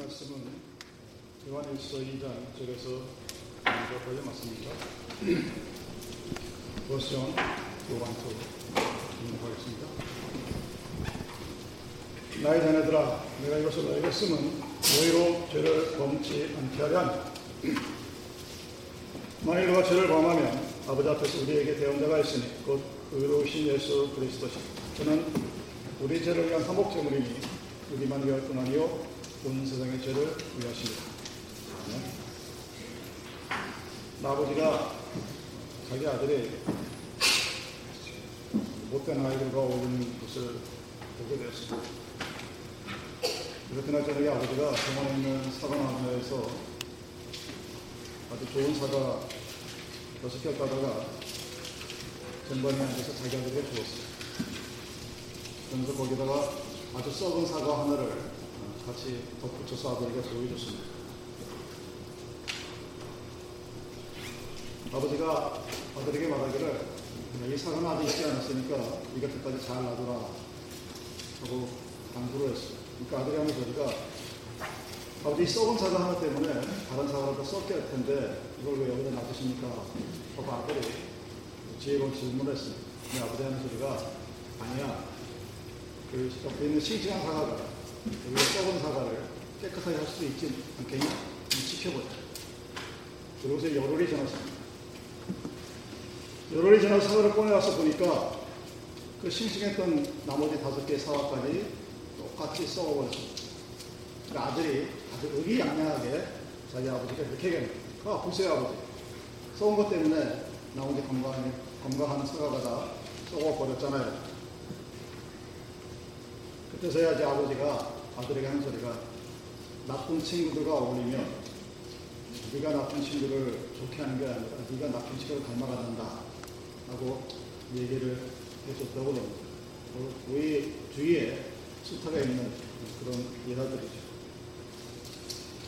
말씀은 요한일서 2장 1절에서 먼저 걸려 맞습니다. 버전 요한토 인용하겠습니다. 나의 자녀들아 내가 이것을 너에게 쓰면 너희로 죄를 범치 않게 하려 함이다. 만일 너가 죄를 범하면 아버지 앞에서 우리에게 대원자가 있으니 곧 의로우신 예수 그리스도시 저는 우리 죄를 위한 한복제물이니 우리만 위할 뿐 아니요 온 세상의 죄를 위하십니다. 네. 아버지가 자기 아들이 못된 아이들과 어울리는 것을 보게 되었습니다. 그렇게 날 저녁에 아버지가 병원에 있는 사과 나무에서 아주 좋은 사과 여섯 개 따다가 전반에 앉아서 자기 아들에게 주었어요. 그러면서 거기다가 아주 썩은 사과 하나를 같이 덧붙여서 아버지가 보여줬습니다. 아버지가 아들에게 말하기를 이 사과는 아직 있지 않았으니까 네가 그까지 잘 놔둬라 하고 당부를 했어요. 그러니까 아들이 하는 소리가 아버지 썩은 사과 하나 때문에 다른 사과도 썩게 할 텐데 이걸 왜 여기다 놔두십니까? 하고 아들이 지혜로운 질문을 했습니다. 근데 아버지 하는 소리가 아니야. 그 옆에 있는 싱싱한 사과가 여기 썩은 사과를 깨끗하게 할 수 있지 않겠냐? 지켜보자. 그러고서 열흘이 지났습니다. 열흘이 지나서 사과를 꺼내와서 보니까 그 싱싱했던 나머지 다섯 개의 사과까지 똑같이 썩어버렸습니다. 그 아들이 아주 의기양양하게 자기 아버지가 이렇게 얘기합니다. 아, 보세요, 아버지. 썩은 것 때문에 나온 게 건강한, 건강한 사과가 다 썩어버렸잖아요. 그때서야 이제 아버지가 아들에게 하는 소리가 나쁜 친구들과 어울리면 네가 나쁜 친구를 좋게 하는 게 아니라 네가 나쁜 친구를 닮아간다 하고 얘기를 해줬다고 합니다. 우리 주위에 수타가 있는 그런 예화들이죠.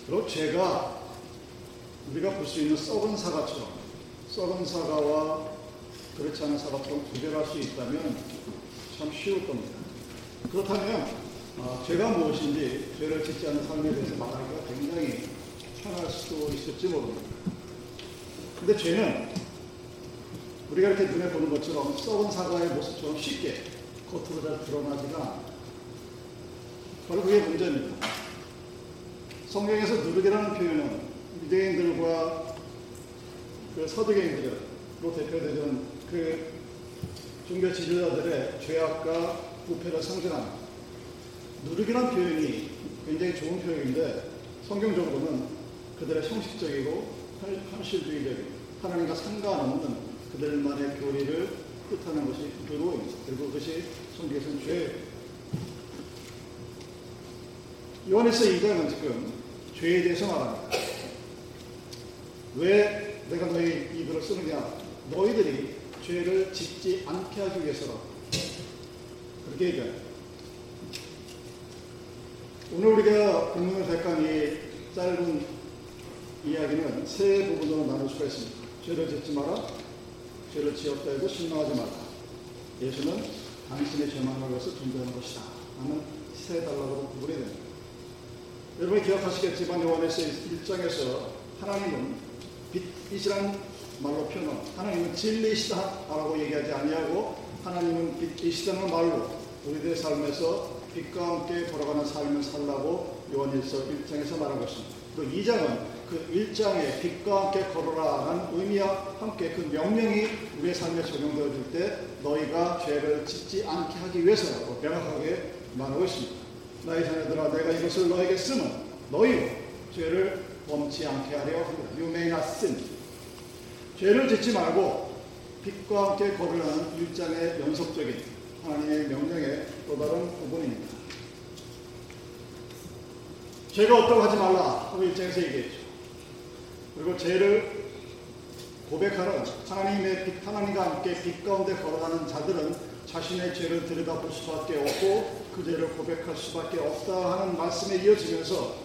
그리고 죄가 우리가 볼 수 있는 썩은 사과처럼 썩은 사과와 그렇지 않은 사과처럼 구별할 수 있다면 참 쉬울 겁니다. 그렇다면 아, 죄가 무엇인지 죄를 짓지 않는 삶에 대해서 말하기가 굉장히 편할 수도 있을지 모릅니다. 근데 죄는 우리가 이렇게 눈에 보는 것처럼 썩은 사과의 모습처럼 쉽게 겉으로 잘 드러나지가. 바로 그게 문제입니다. 성경에서 누르기라는 표현은 유대인들과 그 서두개인들로 대표되는 그 종교 지도자들의 죄악과 부패를 상징합니다. 누르기란 표현이 굉장히 좋은 표현인데 성경적으로는 그들의 형식적이고 현실주의적인 하나님과 상관없는 그들만의 교리를 뜻하는 것이 누르입니다. 그리고 그것이 성경에서는 죄예요. 요한에서 2장은 지금 죄에 대해서 말합니다. 왜 내가 너희 이들을 쓰느냐? 너희들이 죄를 짓지 않게 하기 위해서라. 그렇게 얘기합니다. 오늘 우리가 본문을 백한 이 짧은 이야기는 세 부분으로 나눌 수가 있습니다. 죄를 짓지 마라. 죄를 지었다 해도 실망하지 마라. 예수는 당신의 죄만을 위해서 존재하는 것이다. 하는 세 단락으로 구분이 됩니다. 여러분이 기억하시겠지만 요한에서 1장에서 하나님은 빛이란 말로 표현 하나님은 진리시다라고 얘기하지 아니하고 하나님은 빛 이시다는 말로 우리들의 삶에서 빛과 함께 걸어가는 삶을 살라고 요한일서 1장에서 말한 것입니다. 또 2장은 그 1장에 빛과 함께 걸어라는 의미와 함께 그 명령이 우리의 삶에 적용되어질 때 너희가 죄를 짓지 않게 하기 위해서라고 명확하게 말하고 있습니다. 나의 자녀들아 내가 이것을 너에게 쓰면 너희로 죄를 범치 않게 하려 합니다. You may not sin. 죄를 짓지 말고 빛과 함께 걸으라는 일장의 연속적인 하나님의 명령의 또 다른 부분입니다. 죄가 없다고 하지 말라 하고 일장에서 얘기했죠. 그리고 죄를 고백하는 하나님의 빛, 하나님과 함께 빛 가운데 걸어가는 자들은 자신의 죄를 들여다볼 수밖에 없고 그 죄를 고백할 수밖에 없다 하는 말씀에 이어지면서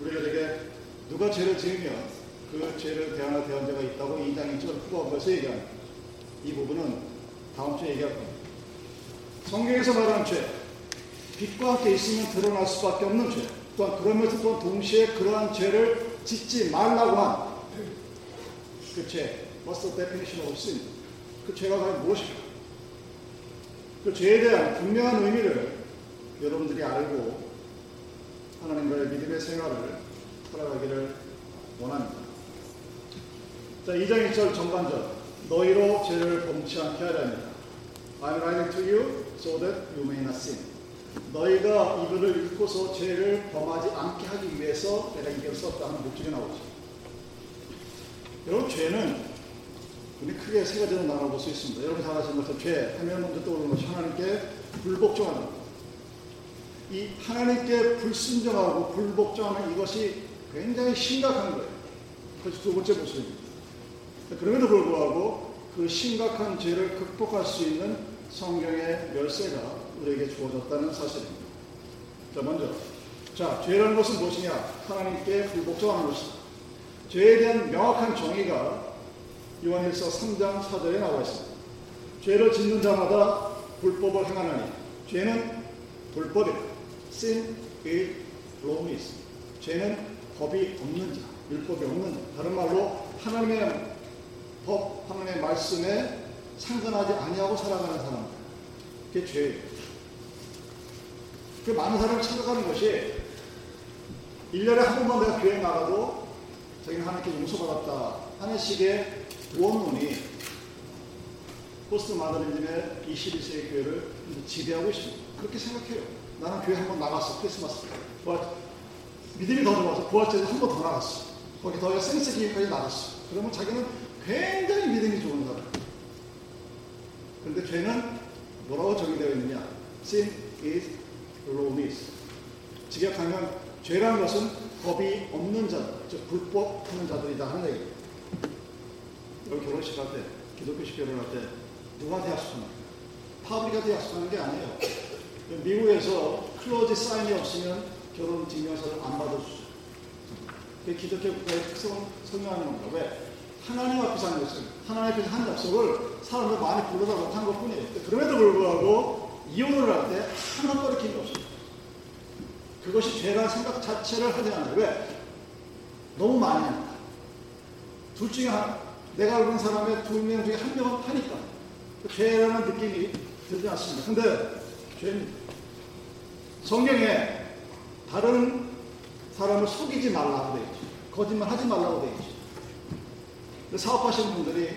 우리가 되게 누가 죄를 지으면 그 죄를 대하는 대언자가 있다고 2장 1절 후반부에서 얘기합니다. 이 부분은 다음 주에 얘기할 겁니다. 성경에서 말하는 죄, 빛과 함께 있으면 드러날 수밖에 없는 죄. 또한 그러면서 또 동시에 그러한 죄를 짓지 말라고 한 그 죄. What's the definition of sin? 그 죄가 과연 무엇일까? 그 죄에 대한 분명한 의미를 여러분들이 알고 하나님과의 믿음의 생활을 살아가기를 원합니다. 자, 2장 1절 전반절. 너희로 죄를 범치 않게 하려니라. I'm writing to you so that you may not sin. 너희가 이거를 읽고서 죄를 범하지 않게 하기 위해서 내가 이걸 썼다 하는 목적이 나오죠. 여러분, 죄는 우리 크게 세 가지로 나눠볼 수 있습니다. 여러분 잘 아시는 것처럼 죄 하면 먼저 떠오르는 것이 하나님께 불복종하는 것. 이 하나님께 불순종하고 불복종하는 이것이 굉장히 심각한 거예요. 그것이 두 번째 모습입니다. 그럼에도 불구하고 그 심각한 죄를 극복할 수 있는 성경의 열쇠가 우리에게 주어졌다는 사실입니다. 자, 먼저. 자, 죄라는 것은 무엇이냐? 하나님께 불복종하는 것이다. 죄에 대한 명확한 정의가 요한일서 3장 4절에 나와 있습니다. 죄를 짓는 자마다 불법을 행하나니 죄는 불법이다. Sin is lawless. 죄는 법이 없는 자, 율법이 없는 자. 다른 말로 하나님의 법, 하나님의 말씀에 상관하지 아니하고 살아가는 사람. 그게 죄예요. 그 많은 사람을 찾아가는 것이 1년에 한 번만 내가 교회 나가도 자기는 하나님께 용서받았다 하는 식의 원론이 포스트 마더리즘의 21세기 교회를 지배하고 있습니다. 그렇게 생각해요. 나는 교회 한 번 나갔어. 크리스마스. 부활, 믿음이 더 좋아서 부활절에 한 번 더 나갔어. 거기 더 센스 기회까지 나갔어. 그러면 자기는 굉장히 믿음이 좋은 사람. 그런데 죄는 뭐라고 정의되어 있느냐? Sin is lawless. 직역하면 죄라는 것은 법이 없는 자들, 즉 불법 하는 자들이다 하는 얘기입니다. 여기 결혼식 할 때, 기독교 식 결혼할 때 누구한테 약속합니까? 파브리카한테 약속하는 게 아니에요. 미국에서 클로즈 사인이 없으면 결혼 증명서를 안 받아주죠. 그게 기독교 국가의 특성을 설명하는 겁니다. 왜? 하나님 앞에서 한 약속, 하나님 앞에서 한 약속을 사람들 많이 불러다 못한 것 뿐이에요. 그럼에도 불구하고 이혼을 할 때 하나 게 없습니다. 그것이 죄라는 생각 자체를 하지 않아요. 왜? 너무 많이 합니다. 둘 중에 하나, 내가 있는 사람의 두 명 중에 한 명은 하니까. 죄라는 느낌이 들지 않습니다. 근데 죄는 성경에 다른 사람을 속이지 말라고 되어 있죠. 거짓말 하지 말라고 되어 있죠. 사업하시는 분들이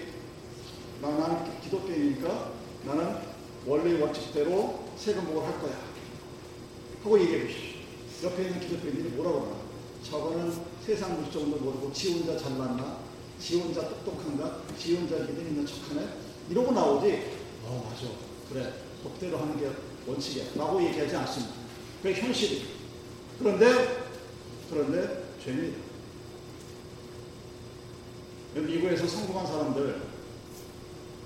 나, 나는 기독교인이니까 나는 원래 원칙대로 세금복을 할 거야. 하고 얘기해 보십시오. 옆에 있는 기독교인들이 뭐라고 하나? 저거는 세상 물정도 모르고 지 혼자 잘났나? 지 혼자 똑똑한가? 지 혼자 믿음 있는 척하네? 이러고 나오지. 어 맞아. 그래. 법대로 하는 게 원칙이야. 라고 얘기하지 않습니다. 그게 현실이에요. 그런데 그런데 죄입니다. 미국에서 성공한 사람들,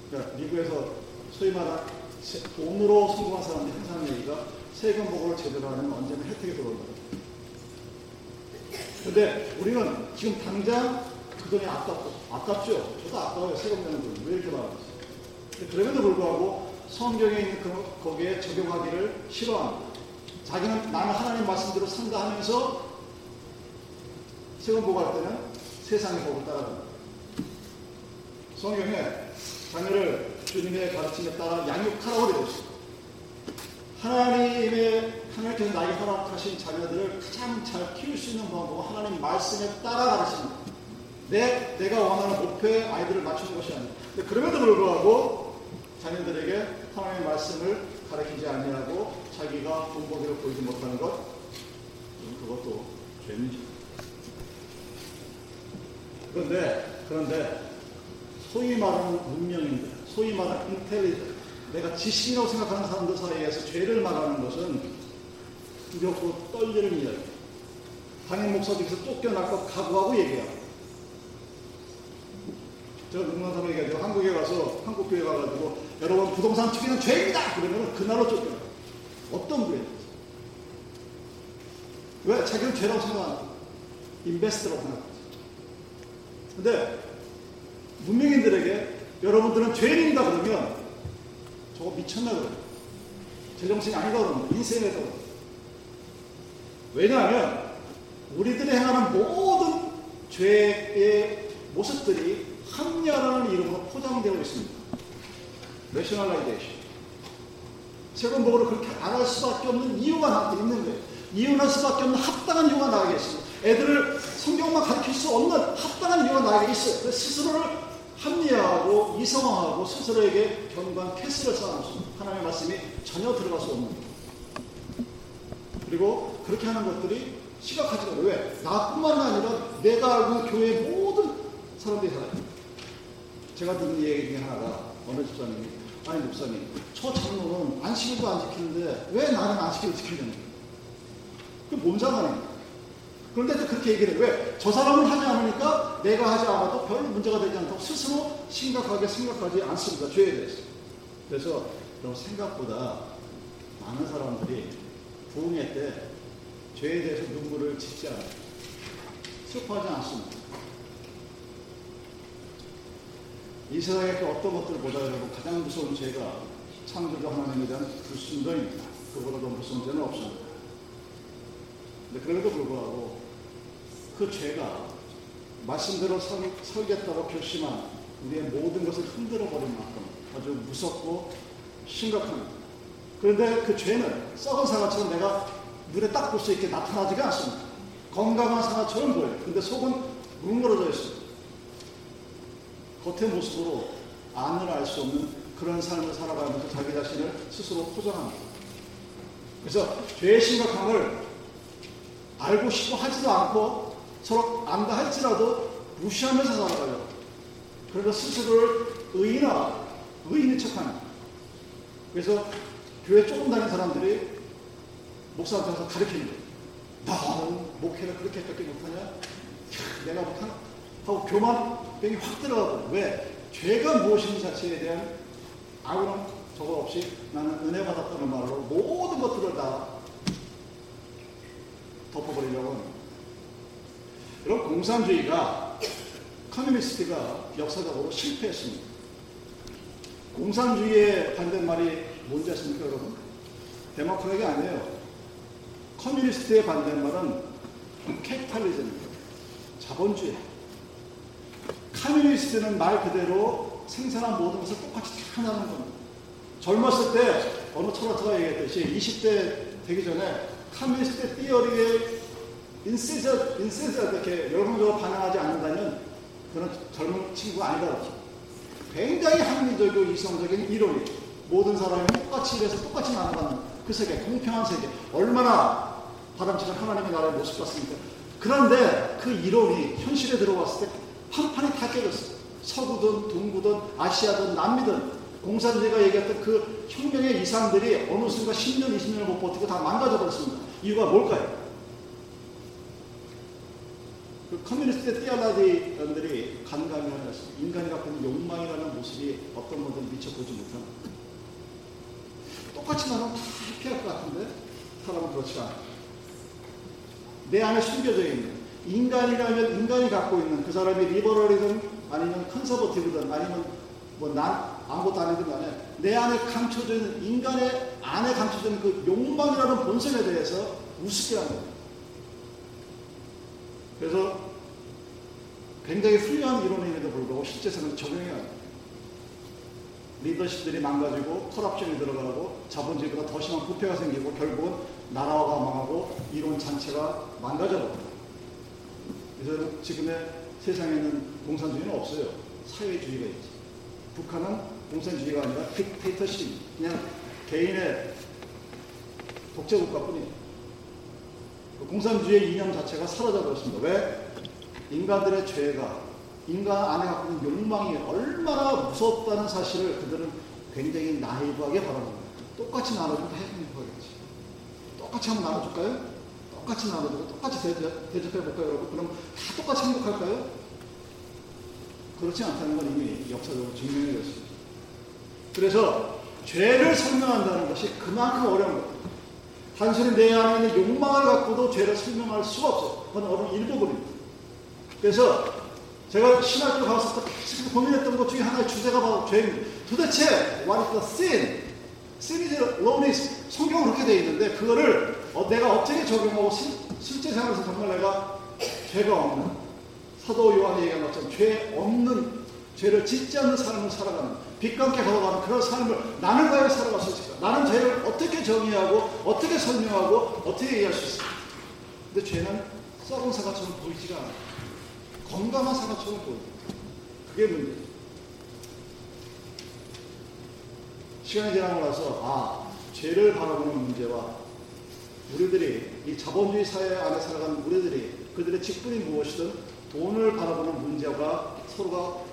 그러니까 미국에서 소위 말하는 돈으로 성공한 사람들이 항상 얘기가 세금 보고를 제대로 하면 언제나 혜택이 들어온다. 근데 우리는 지금 당장 그 돈이 아깝고, 아깝죠? 저도 아까워요. 세금 내는 돈. 왜 이렇게 말하지? 그럼에도 불구하고 성경에 있는 그, 거기에 적용하기를 싫어합니다. 자기는 나는 하나님 말씀대로 산다 하면서 세금 보고할 때는 세상의 법을 따라갑니다. 성경에 자녀를 주님의 가르침에 따라 양육하라고 되어 있습니다. 하나님의 하나님께서 나에게 허락하신 자녀들을 가장 잘 키울 수 있는 방법은 하나님 말씀에 따라 가르칩니다. 내 내가 원하는 목표에 아이들을 맞추는 것이 아니다. 그럼에도 불구하고 자녀들에게 하나님의 말씀을 가르치지 아니하고 자기가 본보기를 보이지 못하는 것 그것도 죄입니다. 그런데 그런데 소위 말하는 문명인들, 소위 말하는 인텔리전, 내가 지식이라고 생각하는 사람들 사이에서 죄를 말하는 것은 두렵고 떨리는 이야기. 당연 목사님께서 쫓겨날 것 각오하고 얘기해요. 제가 누군가 사람 얘기하죠. 한국에 가서, 한국 교회 가가지고, 여러분 부동산 투기는 죄입니다! 그러면 그날로 쫓겨나요. 어떤 부에요? 왜? 자기는 죄라고 생각하는 인베스트라고 생각하죠. 근데, 문명인들에게 여러분들은 죄인이다 그러면 저거 미쳤나 그래요. 제정신이 아니다 그러면 인생에서 왜냐하면 우리들이 행하는 모든 죄의 모습들이 합리화라는 이름으로 포장되어 있습니다. Rationalization. 세금복으로 그렇게 안 할 수밖에 없는 이유가 나한테 있는 거예요. 이혼할 수밖에 없는 합당한 이유가 나에게 있어요. 애들을 성경만 가르칠 수 없는 합당한 이유가 나에게 있어요. 그 스스로를 합리화하고 이성화하고 스스로에게 견고한 캐스를 쌓아놓습니다. 하나님의 말씀이 전혀 들어갈 수 없는 거예요. 그리고 그렇게 하는 것들이 시각하지가. 왜? 나뿐만 아니라 내가 알고 있는 교회의 모든 사람들이 살아요. 제가 듣는 얘기 중에 하나가 어느 집사님이 아니 목사님 저 장로는 안식일도 안 지키는데 왜 나는 안식일을 지키려는 거예요? 그게 뭔 상관입니까? 그런데 또 그렇게 얘기를 해요. 왜? 저 사람은 하지 않으니까 내가 하지 않아도 별 문제가 되지 않다고 스스로 심각하게 생각하지 않습니다. 죄에 대해서. 그래서 생각보다 많은 사람들이 부흥회 때 죄에 대해서 눈물을 짓지 않아요. 슬퍼하지 않습니다. 이 세상의 그 어떤 것들을 보다 여러분 가장 무서운 죄가 창조주 하나님에 대한 불순종입니다. 그보다 더 무서운 죄는 없습니다. 근데 그럼에도 불구하고 그 죄가 말씀대로 설, 설겠다고 결심한 우리의 모든 것을 흔들어 버린 만큼 아주 무섭고 심각합니다. 그런데 그 죄는 썩은 사과처럼 내가 눈에 딱 볼 수 있게 나타나지가 않습니다. 건강한 사과처럼 보여요. 근데 속은 뭉그러져 있습니다. 겉의 모습으로 안을 알 수 없는 그런 삶을 살아가면서 자기 자신을 스스로 포장합니다. 그래서 죄의 심각함을 알고 싶어 하지도 않고 서로 안다 할지라도 무시하면서 살아가요. 그래서 스스로를 의인화, 의인인 척합니다. 그래서 교회 조금 다니는 사람들이 목사한테 가서 가르치는 거예요. 나는 목회를 그렇게 밖에 못하냐? 내가 못하나? 하고 교만병이 확 들어가고 왜? 죄가 무엇인지 자체에 대한 아무런 저거 없이 나는 은혜 받았다는 말로 모든 것들을 다 덮어버리려고 합니다. 여러분 공산주의가 커뮤니스트가 역사적으로 실패했습니다. 공산주의의 반대말이 뭔지 아십니까 여러분? Democracy 아니에요. Communist의 반대말은 capitalism입니다. 자본주의. Communist는 말 그대로 생산한 모든 것을 똑같이 다 하는 겁니다. 젊었을 때 어느 철학자가 얘기했듯이 20대 되기 전에 communist theory에 인세저, 인세저 이렇게 열광적으로 반응하지 않는다면 그런 젊은 친구가 아니다. 굉장히 합리적이고 이성적인 이론이 모든 사람이 똑같이 일해서 똑같이 나눠가는 그 세계, 공평한 세계. 얼마나 바람직한 하나님의 나라의 모습 같습니까? 그런데 그 이론이 현실에 들어왔을 때 판판이 다 깨졌어요. 서구든 동구든 아시아든 남미든 공산주의가 얘기했던 그 혁명의 이상들이 어느 순간 10년, 20년을 못 버티고 다 망가져 버렸습니다. 이유가 뭘까요? 그 커뮤니스트 띠아라디들이 간감히 하셨습니다. 인간이 갖고 있는 욕망이라는 모습이 어떤 분들은 미쳐보지 못합니다. 똑같이 나누면 다 해피할 것 같은데 사람은 그렇지 않아요. 내 안에 숨겨져 있는 인간이라면 인간이 갖고 있는 그 사람이 리버럴이든 아니면 컨서버티브든 아니면 뭐난 아무것도 아니든 간에 내 안에 감춰져 있는 인간의 안에 감춰져 있는 그 욕망이라는 본성에 대해서 우습게 하는 거예요. 그래서 굉장히 훌륭한 이론임에도 불구하고 실제에서는 적용이 안 돼요. 리더십들이 망가지고 커럽션이 들어가고 자본주의보다 더 심한 부패가 생기고 결국은 나라가 망하고 이론 전체가 망가져버립니다. 그래서 지금의 세상에는 공산주의는 없어요. 사회주의가 있지. 북한은 공산주의가 아니라 딕테이터십, 그냥 개인의 독재국가뿐이에요. 그 공산주의의 이념 자체가 사라져 버렸습니다. 왜? 인간들의 죄가 인간 안에 갖고 있는 욕망이 얼마나 무섭다는 사실을 그들은 굉장히 나이브하게 바라봅니다. 똑같이 나눠주면 다 행복하겠지. 똑같이 한번 나눠줄까요? 똑같이 나눠주고 똑같이 대접, 대접해볼까요, 여러분? 그럼 다 똑같이 행복할까요? 그렇지 않다는 건 이미 역사적으로 증명이 됐습니다. 그래서 죄를 설명한다는 것이 그만큼 어려운 겁니다. 단순히 내 안에 있는 욕망을 갖고도 죄를 설명할 수가 없어요. 그건 어느 일부분입니다. 그래서 제가 신학교 때 계속 고민했던 것 중에 하나의 주제가 바로 죄입니다. 도대체 what is the sin? Sin is lawlessness 성경 그렇게 돼 있는데 그거를 어, 내가 어떻게 적용하고 실, 실제 생활에서 정말 내가 죄가 없는 사도 요한이 얘기한 것처럼 죄 없는 죄를 짓지 않는 삶을 살아가는 빛과 함께 걸어가는 그런 삶을 나는 과연 살아갈 수 있을까? 나는 죄를 어떻게 정의하고 어떻게 설명하고 어떻게 얘기할 수 있을까? 근데 죄는 썩은 사과처럼 보이지가 않아. 건강한 사과처럼 보여. 그게 문제예요. 시간이 지나고 나서 아 죄를 바라보는 문제와 우리들이 이 자본주의 사회 안에 살아가는 우리들이 그들의 직분이 무엇이든 돈을 바라보는 문제가 서로가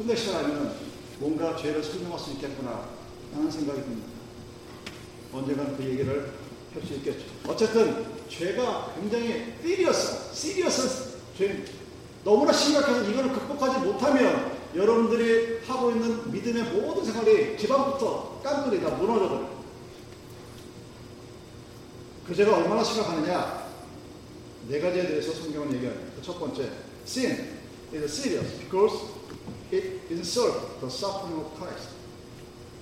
커넥션 하면 뭔가 죄를 설명할 수 있겠구나 하는 생각이 듭니다. 언젠가는 그 얘기를 할 수 있겠죠. 어쨌든 죄가 굉장히 시리어스, 시리어스 죄 너무나 심각해서 이거를 극복하지 못하면 여러분들이 하고 있는 믿음의 모든 생활이 기반부터 깡그리 다 무너져버려요. 그 죄가 얼마나 심각하느냐? 네 가지에 대해서 성경은 얘기합니다. 그첫 번째, sin is serious because it insults the suffering of Christ.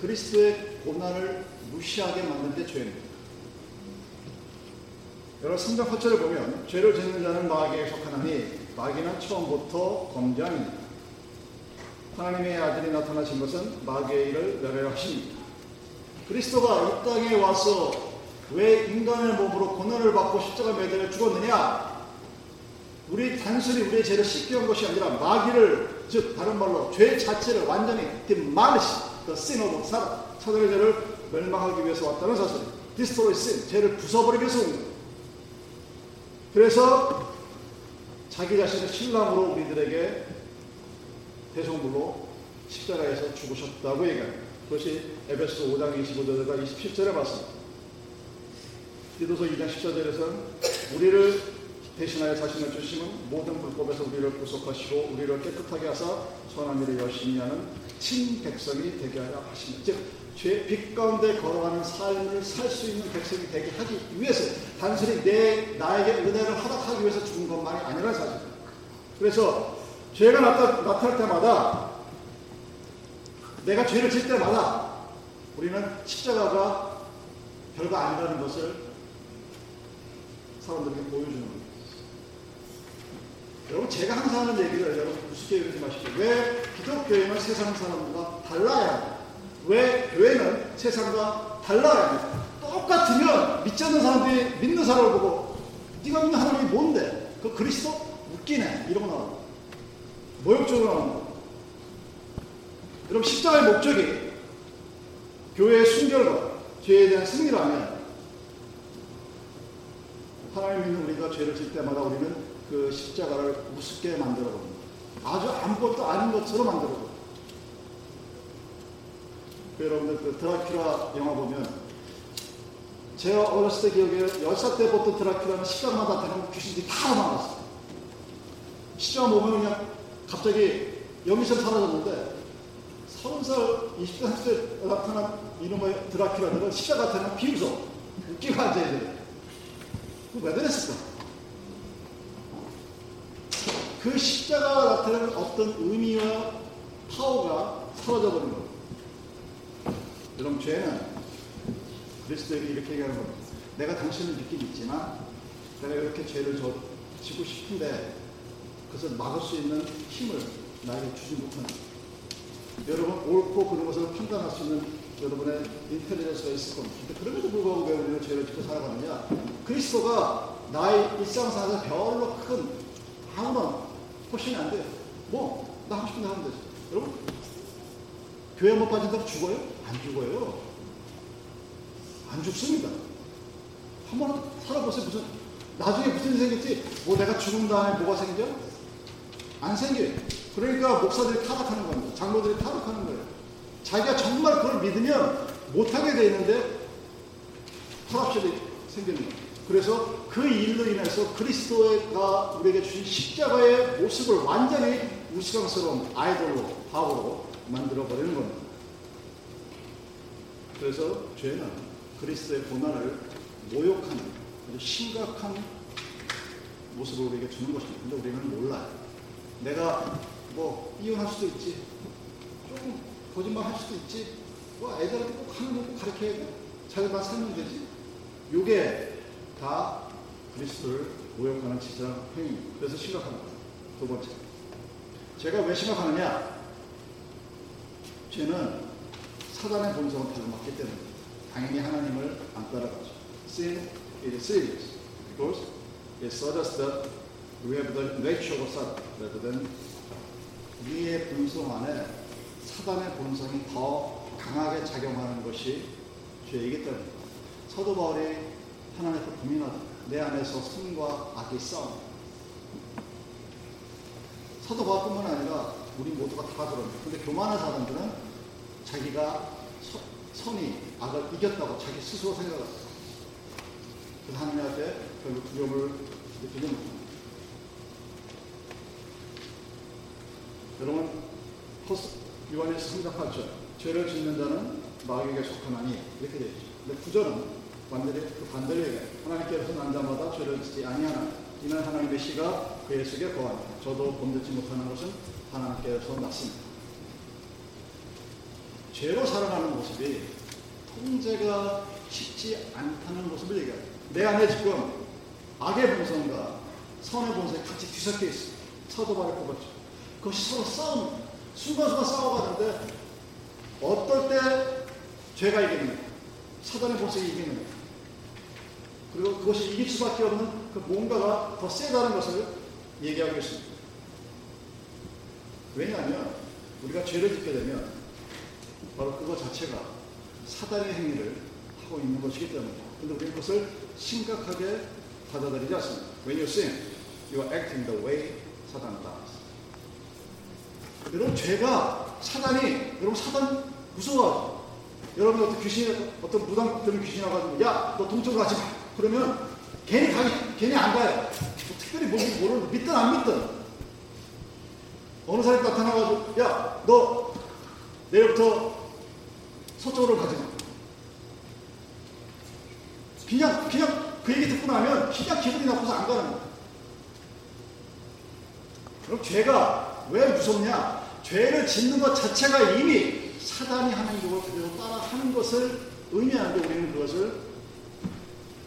그리스도의 고난을 무시하게 만든 게 죄입니다. 여러분 성경 8절을 보면 죄를 짓는 자는 마귀에 속하나니 마귀는 처음부터 검장입니다. 하나님의 아들이 나타나신 것은 마귀의 일을 멸하십니다. 그리스도가 이 땅에 와서 왜 인간의 몸으로 고난을 받고 십자가 매달려 죽었느냐? 우리 단순히 우리의 죄를 위한 것이 아니라 마귀를 즉 다른 말로 죄 자체를 완전히 the sin of 사람 사단의 죄를 멸망하기 위해서 왔다는 사실 destroy sin 죄를 부숴버리기 위해서 온 거예요. 그래서 자기 자신의 신랑으로 우리들에게 대성물로 십자가에서 죽으셨다고 얘기합니다. 그것이 에베소 5장 25절과 27절에 봤습니다. 디도서 2장 14절에서는 우리를 대신하여 자신을 주심은 모든 불법에서 우리를 구속하시고 우리를 깨끗하게 하사 선한 일을 열심히 하는 친백성이 되게 하여 하십니다. 즉, 죄, 빛 가운데 걸어가는 삶을 살 수 있는 백성이 되게 하기 위해서 단순히 내, 나에게 은혜를 허락하기 위해서 죽은 것만이 아니라 사실입니다. 그래서 죄가 나타, 나타날 때마다 내가 죄를 질 때마다 우리는 십자가가 별거 아니라는 것을 사람들에게 보여주는 거예요. 여러분 제가 항상 하는 얘기를 여러분 우습게 여기지 마십시오. 왜 기독교회는 세상 사람들과 달라야. 왜 교회는 세상과 달라야 합니다. 똑같으면 믿지 않는 사람들이 믿는 사람을 보고 네가 믿는 하나님이 뭔데? 그 그리스도 웃기네 이러고 나오고 모욕적으로 거. 여러분 십자가의 목적이 교회의 순결과 죄에 대한 승리라면 하나님 믿는 우리가 죄를 질 때마다 우리는 그 십자가를 우습게 만들어 버립니다. 아주 아무것도 아닌 것처럼 만들어 버립니다. 그 여러분들 그 드라큘라 영화 보면 제가 어렸을 때 기억에 10살 때 보던 드라큘라는 십자가마다 되는 귀신들이 다 나왔어요. 십자가 보면 그냥 갑자기 영이처럼 사라졌는데 30살, 20대, 30대 나타난 이놈의 드라큘라들은 십자가 되는 비웃어. 웃기고 앉아야 돼. 왜 그랬을까? 그 십자가가 나타내는 어떤 의미와 파워가 사라져 버린 거예요. 여러분, 죄는 그리스도에게 이렇게 얘기하는 겁니다. 내가 당신을 믿긴 있지만 내가 이렇게 죄를 저, 지고 싶은데 그것을 막을 수 있는 힘을 나에게 주지 못한다. 여러분, 옳고 그른 것을 판단할 수 있는 여러분의 인텔리전스가 있을 겁니다. 그럼에도 불구하고 왜 우리는 죄를 짓고 살아가느냐? 그리스도가 나의 일상생활에서 별로 큰 아무런 훨씬이 안 돼요. 뭐, 나 하고 싶은 데 하면 되죠. 여러분, 교회 못 빠진다고 죽어요? 안 죽어요. 안 죽습니다. 한번 살아보세요. 무슨, 나중에 무슨 일이 생겼지? 뭐 내가 죽은 다음에 뭐가 생겨? 안 생겨요. 그러니까 목사들이 타락하는 겁니다. 장로들이 타락하는 거예요. 자기가 정말 그걸 믿으면 못하게 돼 있는데 타락실이 생기는 거예요. 그래서 그 일로 인해서 그리스도가 우리에게 주신 십자가의 모습을 완전히 우스꽝스러운 아이돌로, 바보로 만들어버리는 겁니다. 그래서 죄는 그리스도의 고난을 모욕하는 아주 심각한 모습을 우리에게 주는 것입니다. 근데 우리는 몰라요. 내가 뭐 이혼할 수도 있지. 조금 거짓말 할 수도 있지. 뭐 애들한테 꼭 하는 거꼭 가르쳐야 돼? 자기만 살면 되지. 요게 다 그리스도를 모욕하는 지상 행위. 그래서 거예요. 두 번째. 제가 왜 심각하느냐? 죄는 사단의 본성을 가로막기 때문에 당연히 하나님을 안 따라가죠. Sin is serious because it suggests that we have the nature of Satan rather than 우리의 본성 안에 사단의 본성이 더 강하게 작용하는 것이 죄이기 때문입니다. 사도 바울이 하나님께 고민하다. 내 안에서 선과 악이 싸움. 사도 바울뿐만 아니라 우리 모두가 다 그럽니다. 근데 교만한 사람들은 자기가 서, 선이 악을 이겼다고 자기 스스로 생각합니다. 그래서 하나님 앞에 별로 두려움을 느끼지 못합니다. 여러분, 요한에서 생각하죠. 죄를 짓는 자는 마귀에게 속하나니 이렇게 되어 있죠. 근데 구절은 반대로, 그 반대로 얘기해요. 하나님께서 난 자마다 죄를 짓지 아니하나 이는 하나님의 씨가 그의 속에 거하니 저도 본받지 못하는 것은 하나님께서 났습니다. 죄로 살아가는 모습이 통제가 쉽지 않다는 모습을 얘기해요. 내 안에 지금 악의 본성과 선의 본성이 같이 뒤섞여 있어요. 사도발에 뽑았죠. 그것이 서로 싸움, 순간순간 싸워가는데 어떨 때 죄가 이기는 사단의 본성이 이기는 거예요. 그리고 그것이 이길 수밖에 없는 그 뭔가가 더 세다는 것을 얘기하고 있습니다. 왜냐하면 우리가 죄를 짓게 되면 바로 그거 자체가 사단의 행위를 하고 있는 것이기 때문입니다. 근데 우리는 그것을 심각하게 받아들이지 않습니다. When you sin, you are acting the way 사단 does. 여러분 죄가 사단이 여러분 사단 무서워. 여러분 어떤 귀신 어떤 무당 들은 귀신 와가지고 야 너 동쪽 가지 마. 그러면 괜히 가기 괜히 안 가요. 뭐 특별히 뭔지 모르는 믿든 안 믿든 어느 사람이 나타나가지고 야 너 내일부터 서쪽으로 가지 마. 그냥 그냥 그 얘기 듣고 나면 그냥 기분이 나빠서 안 가는 거야. 그럼 죄가 왜 무섭냐? 죄를 짓는 것 자체가 이미 사단이 하는 그대로 따라 하는 것을 의미하는데 우리는 그것을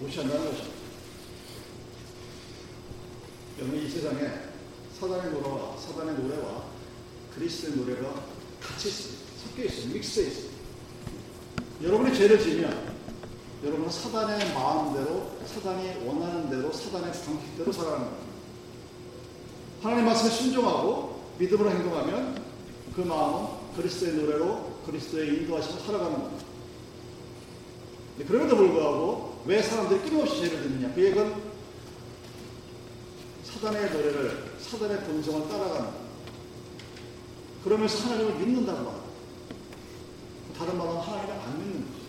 무시한다는 것입니다. 여러분 이 세상에 사단의 노래와 사단의 노래와 그리스도의 노래가 같이 섞여 있어요. 믹스해 있어요. 여러분이 죄를 지면 여러분은 사단의 마음대로 사단이 원하는 대로 사단의 방식대로 살아가는 겁니다. 하나님 말씀에 순종하고 믿음으로 행동하면 그 마음은 그리스도의 노래로 그리스도의 인도하심을 살아가는 겁니다. 그럼에도 불구하고 왜 사람들이 끊임없이 죄를 짓느냐? 그 얘기는 사단의 노래를 사단의 본성을 따라가는 그러면서 하나님을 믿는다고 합니다. 다른 말은 하나님을 안 믿는 거죠.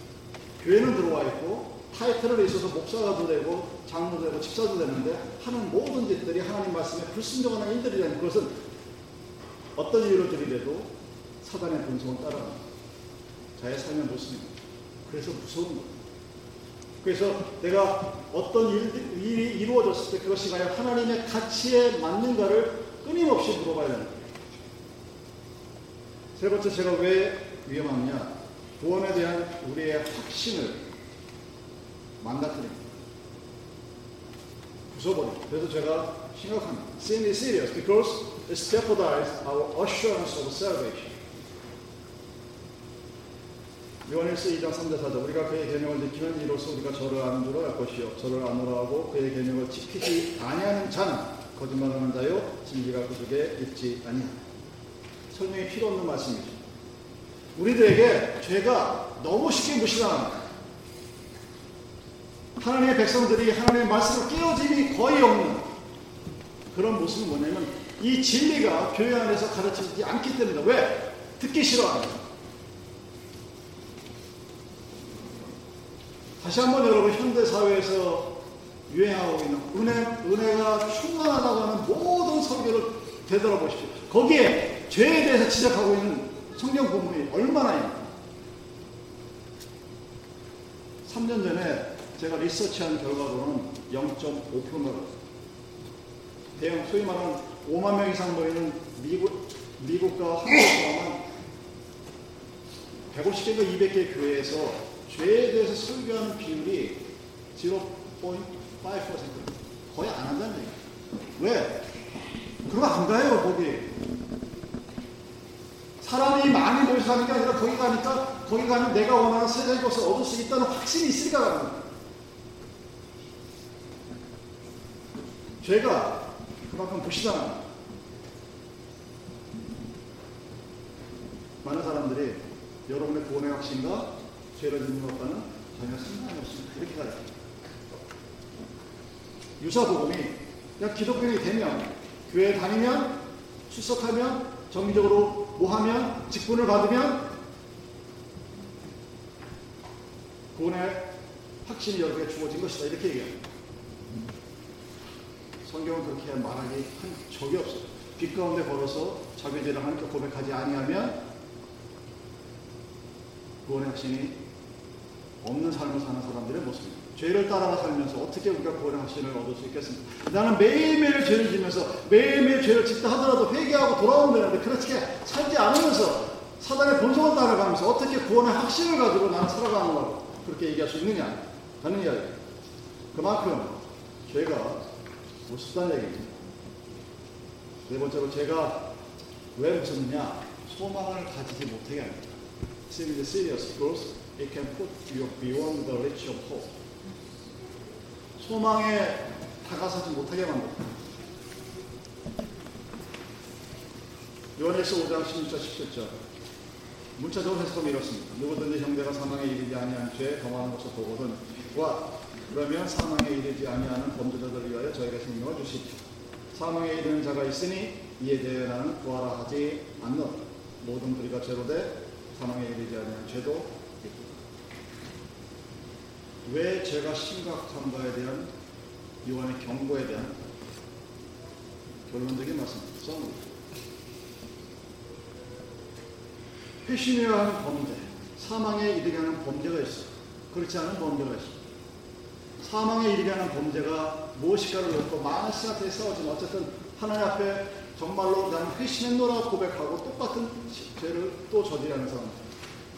교회는 들어와 있고 타이틀을 있어서 목사가 되고 장로도 되고 집사도 되는데 하는 모든 짓들이 하나님 말씀에 불순종하는 일들이라는 것은 어떤 이유로 들이래도 사단의 본성을 따라갑니다. 자의 삶의 모습입니다. 그래서 무서운 거예요. 그래서 내가 어떤 일, 일이 이루어졌을 때 그것이 과연 하나님의 가치에 맞는가를 끊임없이 물어봐야 되는 거예요. 세 번째 제가 왜 위험하냐? 구원에 대한 우리의 확신을 망가뜨립니다. 부숴버립니다. 그래서 제가 심각합니다. Sin is serious because it jeopardizes our assurance of salvation. 요한일서 2장 3절 4절 우리가 그의 계명을 지키는 이로써 우리가 저를 아는 줄알 것이요. 저를 아노라 하고 그의 계명을 지키지 아니하는 자는 거짓말하는 자요 진리가 그 속에 있지 아니하 설명이 필요 없는 말씀이죠. 우리들에게 죄가 너무 쉽게 무시당합니다. 하나님의 백성들이 하나님의 말씀을 깨어짐이 거의 없는 그런 모습은 뭐냐면 이 진리가 교회 안에서 가르치지 않기 때문이다. 왜? 듣기 싫어합니다 다시 한번 여러분 현대 사회에서 유행하고 있는 은혜, 은혜가 충만하다고 하는 모든 설교를 되돌아보십시오. 거기에 죄에 대해서 지적하고 있는 성경 본문이 얼마나 있나. 3년 전에 제가 리서치한 결과로는 0.5%로 대형 소위 말하는 5만 명 이상 모이는 미국, 미국과 한국과만 150개가 200개 교회에서 죄에 대해서 설교하는 비율이 0.5% 거의 안 한다는 얘기예요. 왜? 그거 안 가요, 거기. 사람이 많이 모여서 가는 게 아니라 거기 가니까 거기 가면 내가 원하는 세상의 것을 얻을 수 있다는 확신이 있으니까 가는 거예요. 죄가 그만큼 부시잖아. 많은 사람들이 여러분의 구원의 확신과 죄를 짓는 것과는 전혀 없습니다. 이렇게 가요. 유사복음이 그냥 기독교인이 되면 교회 다니면 출석하면 정기적으로 모하면 직분을 받으면 구원의 확신이 여러분에게 주어진 것이다. 이렇게 얘기해요. 성경은 그렇게 말하기 한 적이 없어요. 빛 가운데 걸어서 자기 죄를 하나님께 고백하지 아니하면 구원의 확신이 없는 삶을 사는 사람들의 모습입니다. 죄를 따라가 살면서 어떻게 우리가 구원의 확신을 얻을 수 있겠습니까? 나는 매일매일 죄를 지면서 매일매일 죄를 짓다 하더라도 회개하고 돌아오면 되는데 그렇게 살지 않으면서 사단의 본성을 따라가면서 어떻게 구원의 확신을 가지고 나는 살아가는 걸 그렇게 얘기할 수 있느냐 하는 이야기. 그만큼 죄가 무섭다는 얘기입니다. 네 번째로 제가 왜 무섭느냐? 소망을 가지지 못하게 합니다. Sin is serious because it can put you beyond the reach of hope. 소망에 다가서지 못하게 만듭니다. 요한에서 5장 16절 17절 문자적으로 해석하면 이렇습니다. 누구든지 형제가 사망에 이르지 아니한 죄 범하는 것을 보거든 와 그러면 사망에 이르지 아니하는 범죄자들을 위하여 저에게 생명을 주십시오. 사망에 이르는 자가 있으니 이에 대해 나는 구하라 하지 않노 모든 우리가 죄로 돼 사망에 이르지 아니한 죄도 왜 죄가 심각한가에 대한 요한의 경고에 대한 결론적인 말씀입니다. 써놓습니다. 회심해야 하는 범죄, 사망에 이르게 하는 범죄가 있어. 그렇지 않은 범죄가 있어. 사망에 이르게 하는 범죄가 무엇일까를 놓고 많은 시간에 싸우지만 어쨌든 하나님 앞에 정말로 나는 회심했노라 고백하고 똑같은 죄를 또 저지르는 사람.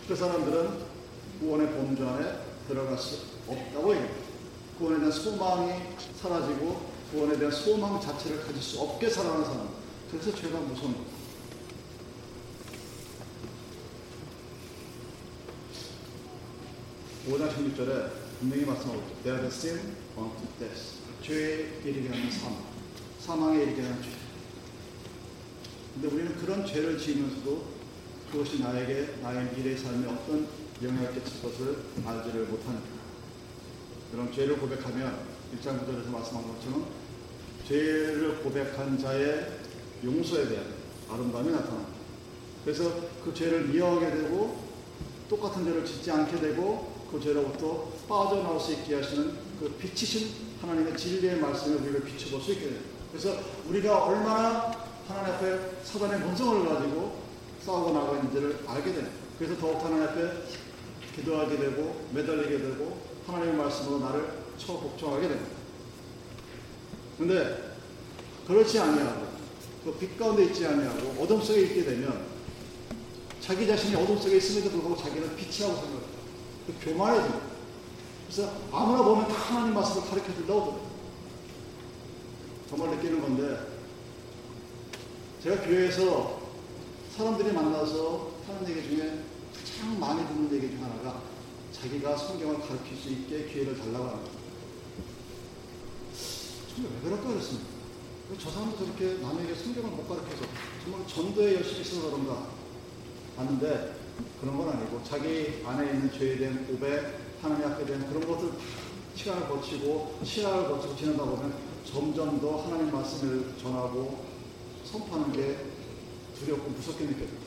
그 사람들은 구원의 범주 안에 들어갈 수 없다고 얘기합니다. 구원에 대한 소망이 사라지고 구원에 대한 소망 자체를 가질 수 없게 살아가는 사람. 그래서 죄가 무서운 거예요. 5장 16절에 분명히 말씀하고. They are the sin unto death. 죄에 이르게 하는 사망. 사망에 이르게 하는 죄. 근데 우리는 그런 죄를 지으면서도 그것이 나에게 나의 미래의 삶에 어떤 영향을 끼칠 것을 알지를 못하니까. 그럼 죄를 고백하면 1장 9절에서 말씀한 것처럼 죄를 고백한 자의 용서에 대한 아름다움이 나타납니다. 그래서 그 죄를 미워하게 되고 똑같은 죄를 짓지 않게 되고 그 죄로부터 빠져나올 수 있게 하시는 그 빛이신 하나님의 진리의 말씀에 우리를 비춰볼 수 있게 됩니다. 그래서 우리가 얼마나 하나님 앞에 사단의 본성을 가지고 싸우고 나가고 있는지를 알게 됩니다. 그래서 더욱 하나님 앞에 기도하게 되고 매달리게 되고 하나님의 말씀으로 나를 처복종하게 됩니다. 근데 그렇지 아니하고 그 빛 가운데 있지 아니하고 어둠 속에 있게 되면 자기 자신이 어둠 속에 있음에도 불구하고 자기는 빛이라고 생각해요. 그 교만해집니다. 그래서 아무나 보면 다 하나님 말씀을 가르쳐 준다고 그래요. 정말 느끼는 건데 제가 교회에서 사람들이 만나서 하는 얘기 중에 가장 많이 듣는 얘기 중 하나가 자기가 성경을 가르칠 수 있게 기회를 달라고 하는 거예요. 정말 왜 그럴까 그랬습니다. 저 사람도 저렇게 남에게 성경을 못 가르쳐서 정말 전도에 열심히 있어서 그런가 봤는데 그런 건 아니고 자기 안에 있는 죄에 대한 고백, 하나님 앞에 대한 그런 것들 시간을 거치고 시간을 거치고 지나다 보면 점점 더 하나님 말씀을 전하고 선포하는 게 두렵고 무섭게 느껴집니다.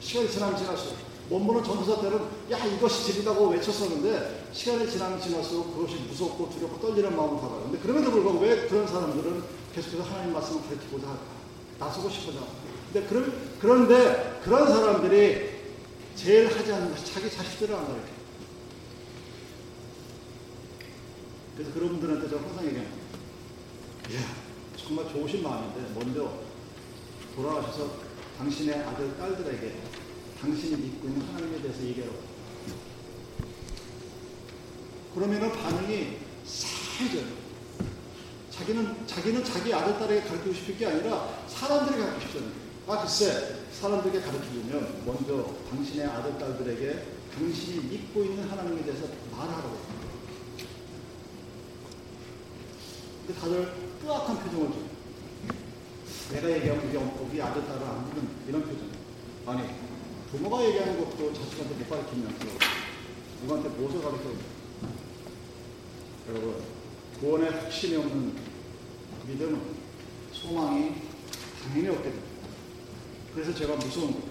시간이 지나면 지날수록 원본은 전도사 때는 야 이것이 진리다고 외쳤었는데 시간이 지나면 지날수록 그것이 무섭고 두렵고 떨리는 마음을 받아요. 근데 그럼에도 불구하고 왜 그런 사람들은 계속해서 하나님 말씀을 가르치고자 할까? 나서고 싶어자 근데 그런, 그런데 그런 사람들이 제일 하지 않는 것이 자기 자식들을 안 가르쳐. 그래서 그런 분들한테 제가 항상 얘기합니다. 이야, 정말 좋으신 마음인데, 먼저 돌아가셔서 당신의 아들, 딸들에게 당신이 믿고 있는 하나님에 대해서 얘기하라고. 그러면은 반응이 싸해져요. 자기는, 자기는 자기 아들, 딸에게 가르치고 싶은 게 아니라 사람들에게 가르치고 거예요. 아, 글쎄, 사람들에게 가르치려면 먼저 당신의 아들, 딸들에게 당신이 믿고 있는 하나님에 대해서 말하라고. 근데 다들 뜨악한 표정을 줘요. 내가 얘기하면 우리 아들, 딸을 안 믿는 이런 표정. 아니, 부모가 얘기하는 것도 자식한테 못 가르치면서 누구한테 무엇을 가르쳐요? 여러분, 구원의 핵심이 없는 믿음은 소망이 당연히 없게 됩니다. 그래서 제가 무서운 거예요.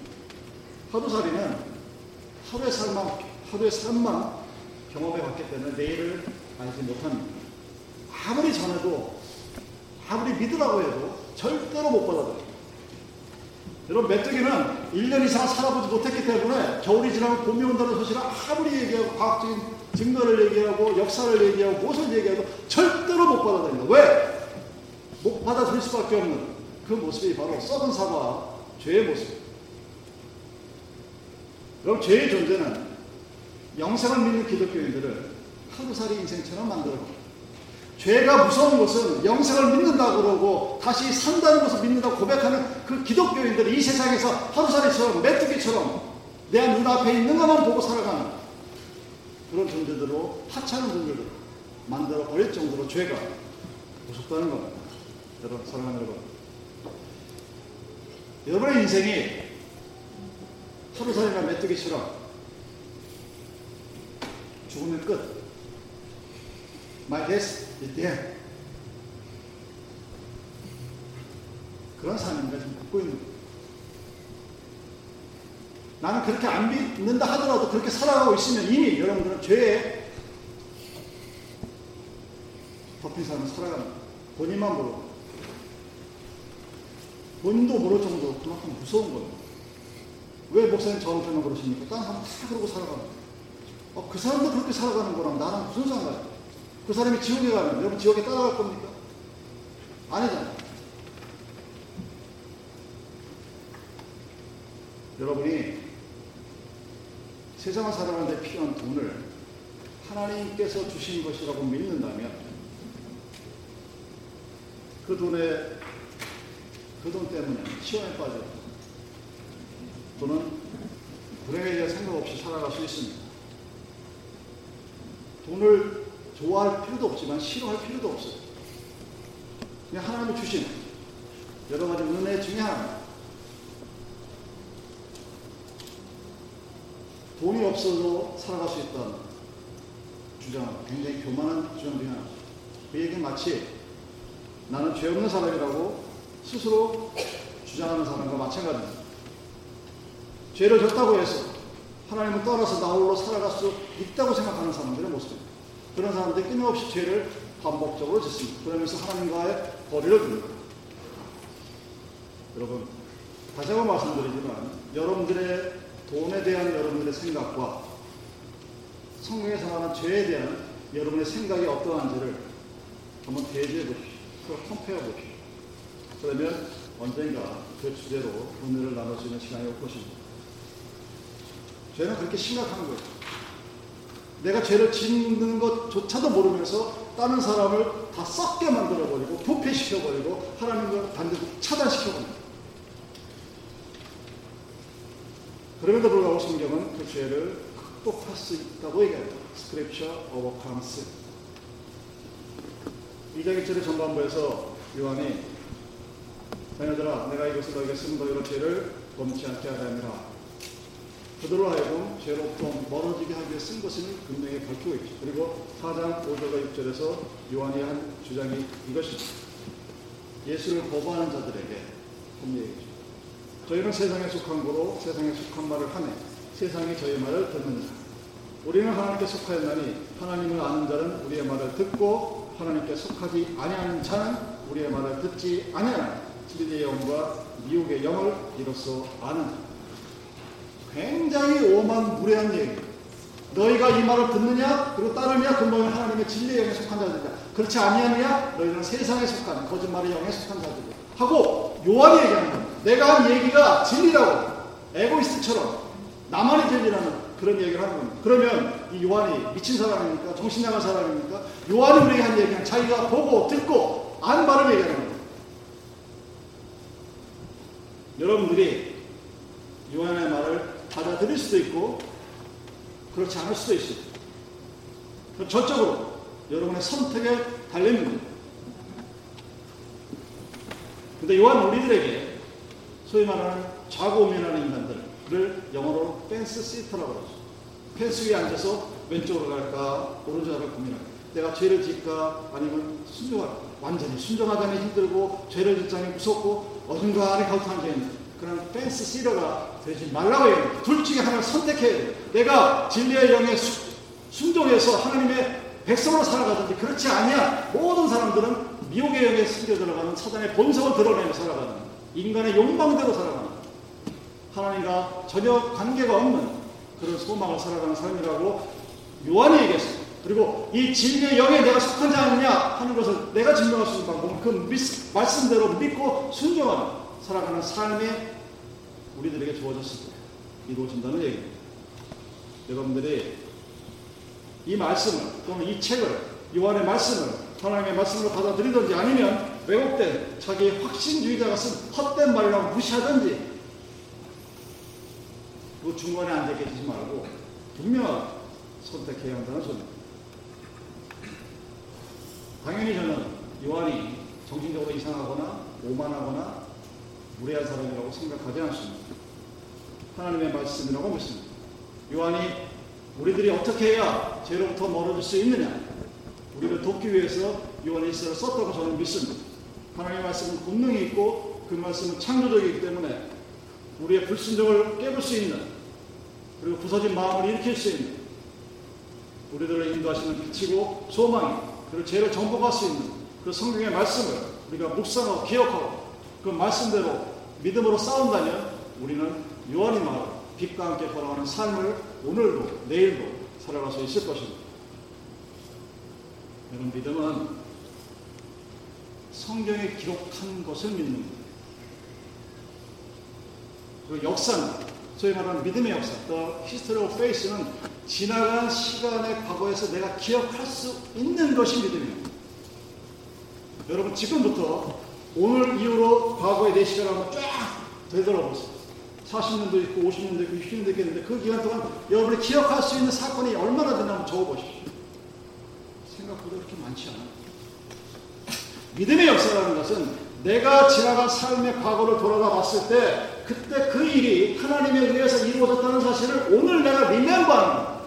하루살이는 하루의 삶만, 하루의 삶만 경험해 봤기 때문에 내일을 알지 못합니다. 아무리 전해도, 아무리 믿으라고 해도 절대로 못 받아들여요. 여러분, 메뚜기는 1년 이상 살아보지 못했기 때문에 겨울이 지나면 봄이 온다는 소식을 아무리 얘기하고 과학적인 증거를 얘기하고 역사를 얘기하고 무엇을 얘기해도 절대로 못 받아들입니다. 왜? 못 받아들일 수밖에 없는 그 모습이 바로 썩은 사과, 죄의 모습. 그럼 죄의 존재는 영생을 믿는 기독교인들을 하루살이 인생처럼 만들어요. 죄가 무서운 것은 영생을 믿는다 그러고 다시 산다는 것을 믿는다고 고백하는 그 기독교인들이 이 세상에서 하루살이처럼 메뚜기처럼 내 눈앞에 있는 것만 보고 살아가는 그런 존재들로 하찮은 존재들 만들어 버릴 정도로 죄가 무섭다는 겁니다. 여러분, 사랑하는 여러분. 여러분의 인생이 하루살이나 메뚜기처럼 죽으면 끝. Is there. 그런 삶인가 지금 걷고 있는 거예요. 나는 그렇게 안 믿는다 하더라도 그렇게 살아가고 있으면 이미 여러분들은 죄에 덮인 삶을 살아가는. 본인만 모르고. 본인도 모를 정도로 그만큼 무서운 거예요. 왜 목사님 저한테만 그러십니까? 다른 사람 다 그러고 살아가는 거예요. 어, 그 사람도 그렇게 살아가는 거랑 나랑 무슨 상관이야? 그 사람이 지옥에 가면 여러분 지옥에 따라갈 겁니까? 아니잖아요. 여러분이 세상을 살아가는데 필요한 돈을 하나님께서 주신 것이라고 믿는다면 그 돈에 그 돈 때문에 시험에 빠져 또는 불행에 대해 생각 없이 살아갈 수 있습니다. 돈을 좋아할 필요도 없지만 싫어할 필요도 없어요. 그냥 하나님이 주신 여러 가지 은혜 중에 하나입니다. 돈이 없어도 살아갈 수 있다는 주장, 굉장히 교만한 주장 중에 하나. 그 얘기는 마치 나는 죄 없는 사람이라고 스스로 주장하는 사람과 마찬가지입니다. 죄를 졌다고 해서 하나님을 떠나서 나 홀로 살아갈 수 있다고 생각하는 사람들의 모습입니다. 그런 사람들이 끊임없이 죄를 반복적으로 짓습니다. 그러면서 하나님과의 거리를 둡니다. 여러분, 다시 한번 말씀드리지만 여러분들의 돈에 대한 여러분들의 생각과 성경에서 말하는 죄에 대한 여러분의 생각이 어떠한지를 한번 대조해 보십시오. 그걸 컴페어 보십시오. 그러면 언젠가 그 주제로 수 있는 시간이 올 것입니다. 죄는 그렇게 심각한 거예요. 내가 죄를 짓는 것조차도 모르면서 다른 사람을 다 썩게 만들어버리고 부패시켜버리고 하나님을 반드시 차단시켜버립니다. 그럼에도 불구하고 성경은 그 죄를 극복할 수 있다고 얘기합니다. Scripture overcomes. 2장 1절의 전반부에서 요한이 자녀들아 내가 이것을 너에게 쓴 너희로 죄를 범치 않게 하려니라 그들로 하여금 죄로부터 멀어지게 하기 위해 쓴 것을 분명히 밝히고 있죠. 그리고 4장 5절과 6절에서 요한이 한 주장이 이것입니다. 예수를 거부하는 자들에게 한 얘기죠. 저희는 세상에 속한 거로 세상에 속한 말을 하네. 세상이 저희 말을 듣는 자. 우리는 하나님께 속하였나니 하나님을 아는 자는 우리의 말을 듣고 하나님께 속하지 아니하는 자는 우리의 말을 듣지 아니하나 진리의 영과 미혹의 영을 이로써 아는 자. 굉장히 오만 무례한 얘기. 너희가 이 말을 듣느냐 그리고 따르냐 그럼 너희는 하나님의 진리의 영에 속한 자들이다. 그렇지 아니하느냐 너희는 세상에 속한 거짓말의 영에 속한 자들이다. 하고 요한이 얘기하는 겁니다. 내가 한 얘기가 진리라고 에고이스트처럼 나만이 진리라는 그런 얘기를 하는 겁니다. 그러면 이 요한이 미친 사람입니까? 정신 나간 사람입니까? 요한이 우리에게 한 얘기는 자기가 보고 듣고 안 바를 얘기하는 겁니다. 여러분들이 요한의 말을 받아들일 수도 있고 그렇지 않을 수도 있습니다. 전적으로 여러분의 선택에 달리는 겁니다. 근데 요한 우리들에게 소위 말하는 좌고우면하는 인간들을 영어로 펜스 시터라고 그러죠. 펜스 위에 앉아서 왼쪽으로 갈까 오른쪽으로 고민할까. 내가 죄를 짓까 아니면 순종할까. 완전히 순종하자니 힘들고 죄를 짓자니 무섭고 어딘가 안에 갈등한 게 있는 그런 펜스 시터가 되지 말라고 해요. 둘 중에 하나를 선택해야 돼요. 내가 진리의 영에 수, 순종해서 하나님의 백성으로 살아가든지 그렇지 아니야. 모든 사람들은 미혹의 영에 숨겨 들어가는 사단의 본성을 드러내며 살아가는 인간의 욕망대로 살아가는 하나님과 전혀 관계가 없는 그런 소망을 살아가는 삶이라고 요한이 얘기했어요. 그리고 이 진리의 영에 내가 속한 자 아니냐 하는 것을 내가 증명할 수 있는 방법은 그 믿, 말씀대로 믿고 순종하는 살아가는 삶이 우리들에게 주어졌을 때 이루어진다는 얘기입니다. 여러분들이 이 말씀을 또는 이 책을 요한의 말씀을 하나님의 말씀으로 받아들이든지 아니면 왜곡된 자기 확신주의자가 쓴 헛된 말이라고 무시하든지 그 중간에 앉아 계시지 말고 분명하게 선택해야 한다는 소리입니다. 당연히 저는 요한이 정신적으로 이상하거나 오만하거나 무례한 사람이라고 생각하지 않습니다. 하나님의 말씀이라고 믿습니다. 요한이 우리들이 어떻게 해야 죄로부터 멀어질 수 있느냐 우리를 돕기 위해서 요한의 시를 썼다고 저는 믿습니다. 하나님의 말씀은 본능이 있고 그 말씀은 창조적이기 때문에 우리의 불순종을 깨볼 수 있는 그리고 부서진 마음을 일으킬 수 있는 우리들을 인도하시는 빛이고 소망이 그리고 죄를 정복할 수 있는 그 성경의 말씀을 우리가 묵상하고 기억하고 그 말씀대로 믿음으로 싸운다면 우리는 요한이 말한 빛과 함께 걸어가는 삶을 오늘도 내일도 살아갈 수 있을 것입니다. 여러분 믿음은 성경에 기록한 것을 믿는 거예요. 그 역사는 소위 말하는 믿음의 역사, The History of Faith는 지나간 시간의 과거에서 내가 기억할 수 있는 것이 믿음입니다. 여러분 지금부터 오늘 이후로 과거의 내 시간을 한번 쫙 되돌아보세요. 40년도 있고 50년도 있고 60년도 있겠는데 그 기간 동안 여러분이 기억할 수 있는 사건이 얼마나 되나 한번 적어보십시오. 생각보다 그렇게 많지 않아요. 믿음의 역사라는 것은 내가 지나간 삶의 과거를 돌아가 봤을 때 그때 그 일이 하나님에 의해서 이루어졌다는 사실을 오늘 내가 리멤버하는.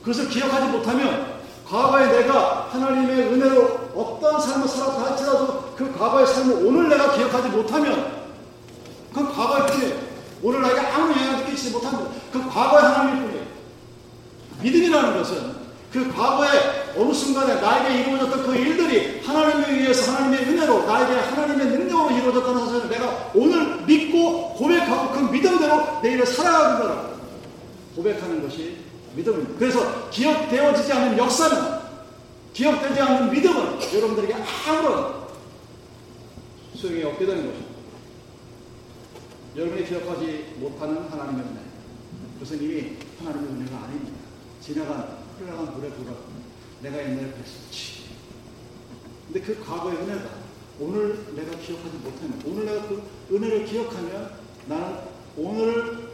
그것을 기억하지 못하면 과거에 내가 하나님의 은혜로 어떤 삶을 살았다 할지라도 그 과거의 삶을 오늘 내가 기억하지 못하면 그 과거의 뿐이에요. 오늘 나에게 아무 영향을 끼치지 못합니다. 그 과거의 하나님일 뿐이에요. 믿음이라는 것은 그 과거에 어느 순간에 나에게 이루어졌던 그 일들이 하나님에 의해서 하나님의 은혜로 나에게 하나님의 능력으로 이루어졌다는 사실을 내가 오늘 믿고 고백하고 그 믿음대로 내 일을 살아가는 거라 고백하는 것이 믿음입니다. 그래서 기억되어지지 않는 역사는 기억되지 않는 믿음은 여러분들에게 아무런 소용이 없게 되는 것입니다. 여러분이 기억하지 못하는 하나님의 은혜. 그것은 이미 하나님의 은혜가 아닙니다. 지나간 흘러간 물에 불어 내가 옛날에 그랬었지. 근데 그 과거의 은혜가 오늘 내가 기억하지 못하면 오늘 내가 그 은혜를 기억하면 나는 오늘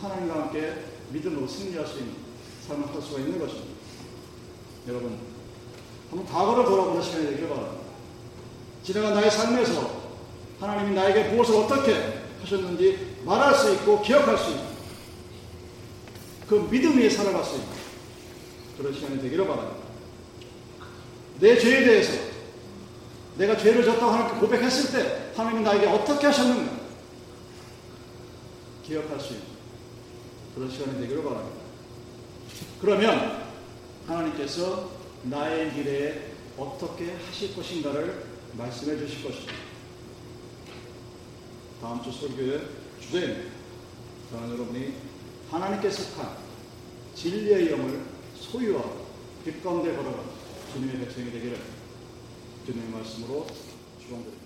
하나님과 함께 믿음으로 승리할 수 있는 삶을 할 수가 있는 것입니다. 여러분 한번 과거를 돌아보는 시간이 되길 바랍니다. 지나간 나의 삶에서 하나님이 나에게 무엇을 어떻게 하셨는지 말할 수 있고 기억할 수 있는 그 믿음 위에 살아갈 수 있는 그런 시간이 되기를 바랍니다. 내 죄에 대해서 내가 죄를 졌다고 하나님께 고백했을 때 하나님이 나에게 어떻게 하셨는가 기억할 수 있는 그런 시간이 되기를 바랍니다. 그러면 하나님께서 나의 미래에 어떻게 하실 것인가를 말씀해 주실 것입니다. 다음 주 설교의 주제입니다. 저는 여러분이 하나님께 속한 진리의 영을 소유하고 빛 가운데 걸어가 주님의 백성이 되기를 주님의 말씀으로 축원드립니다.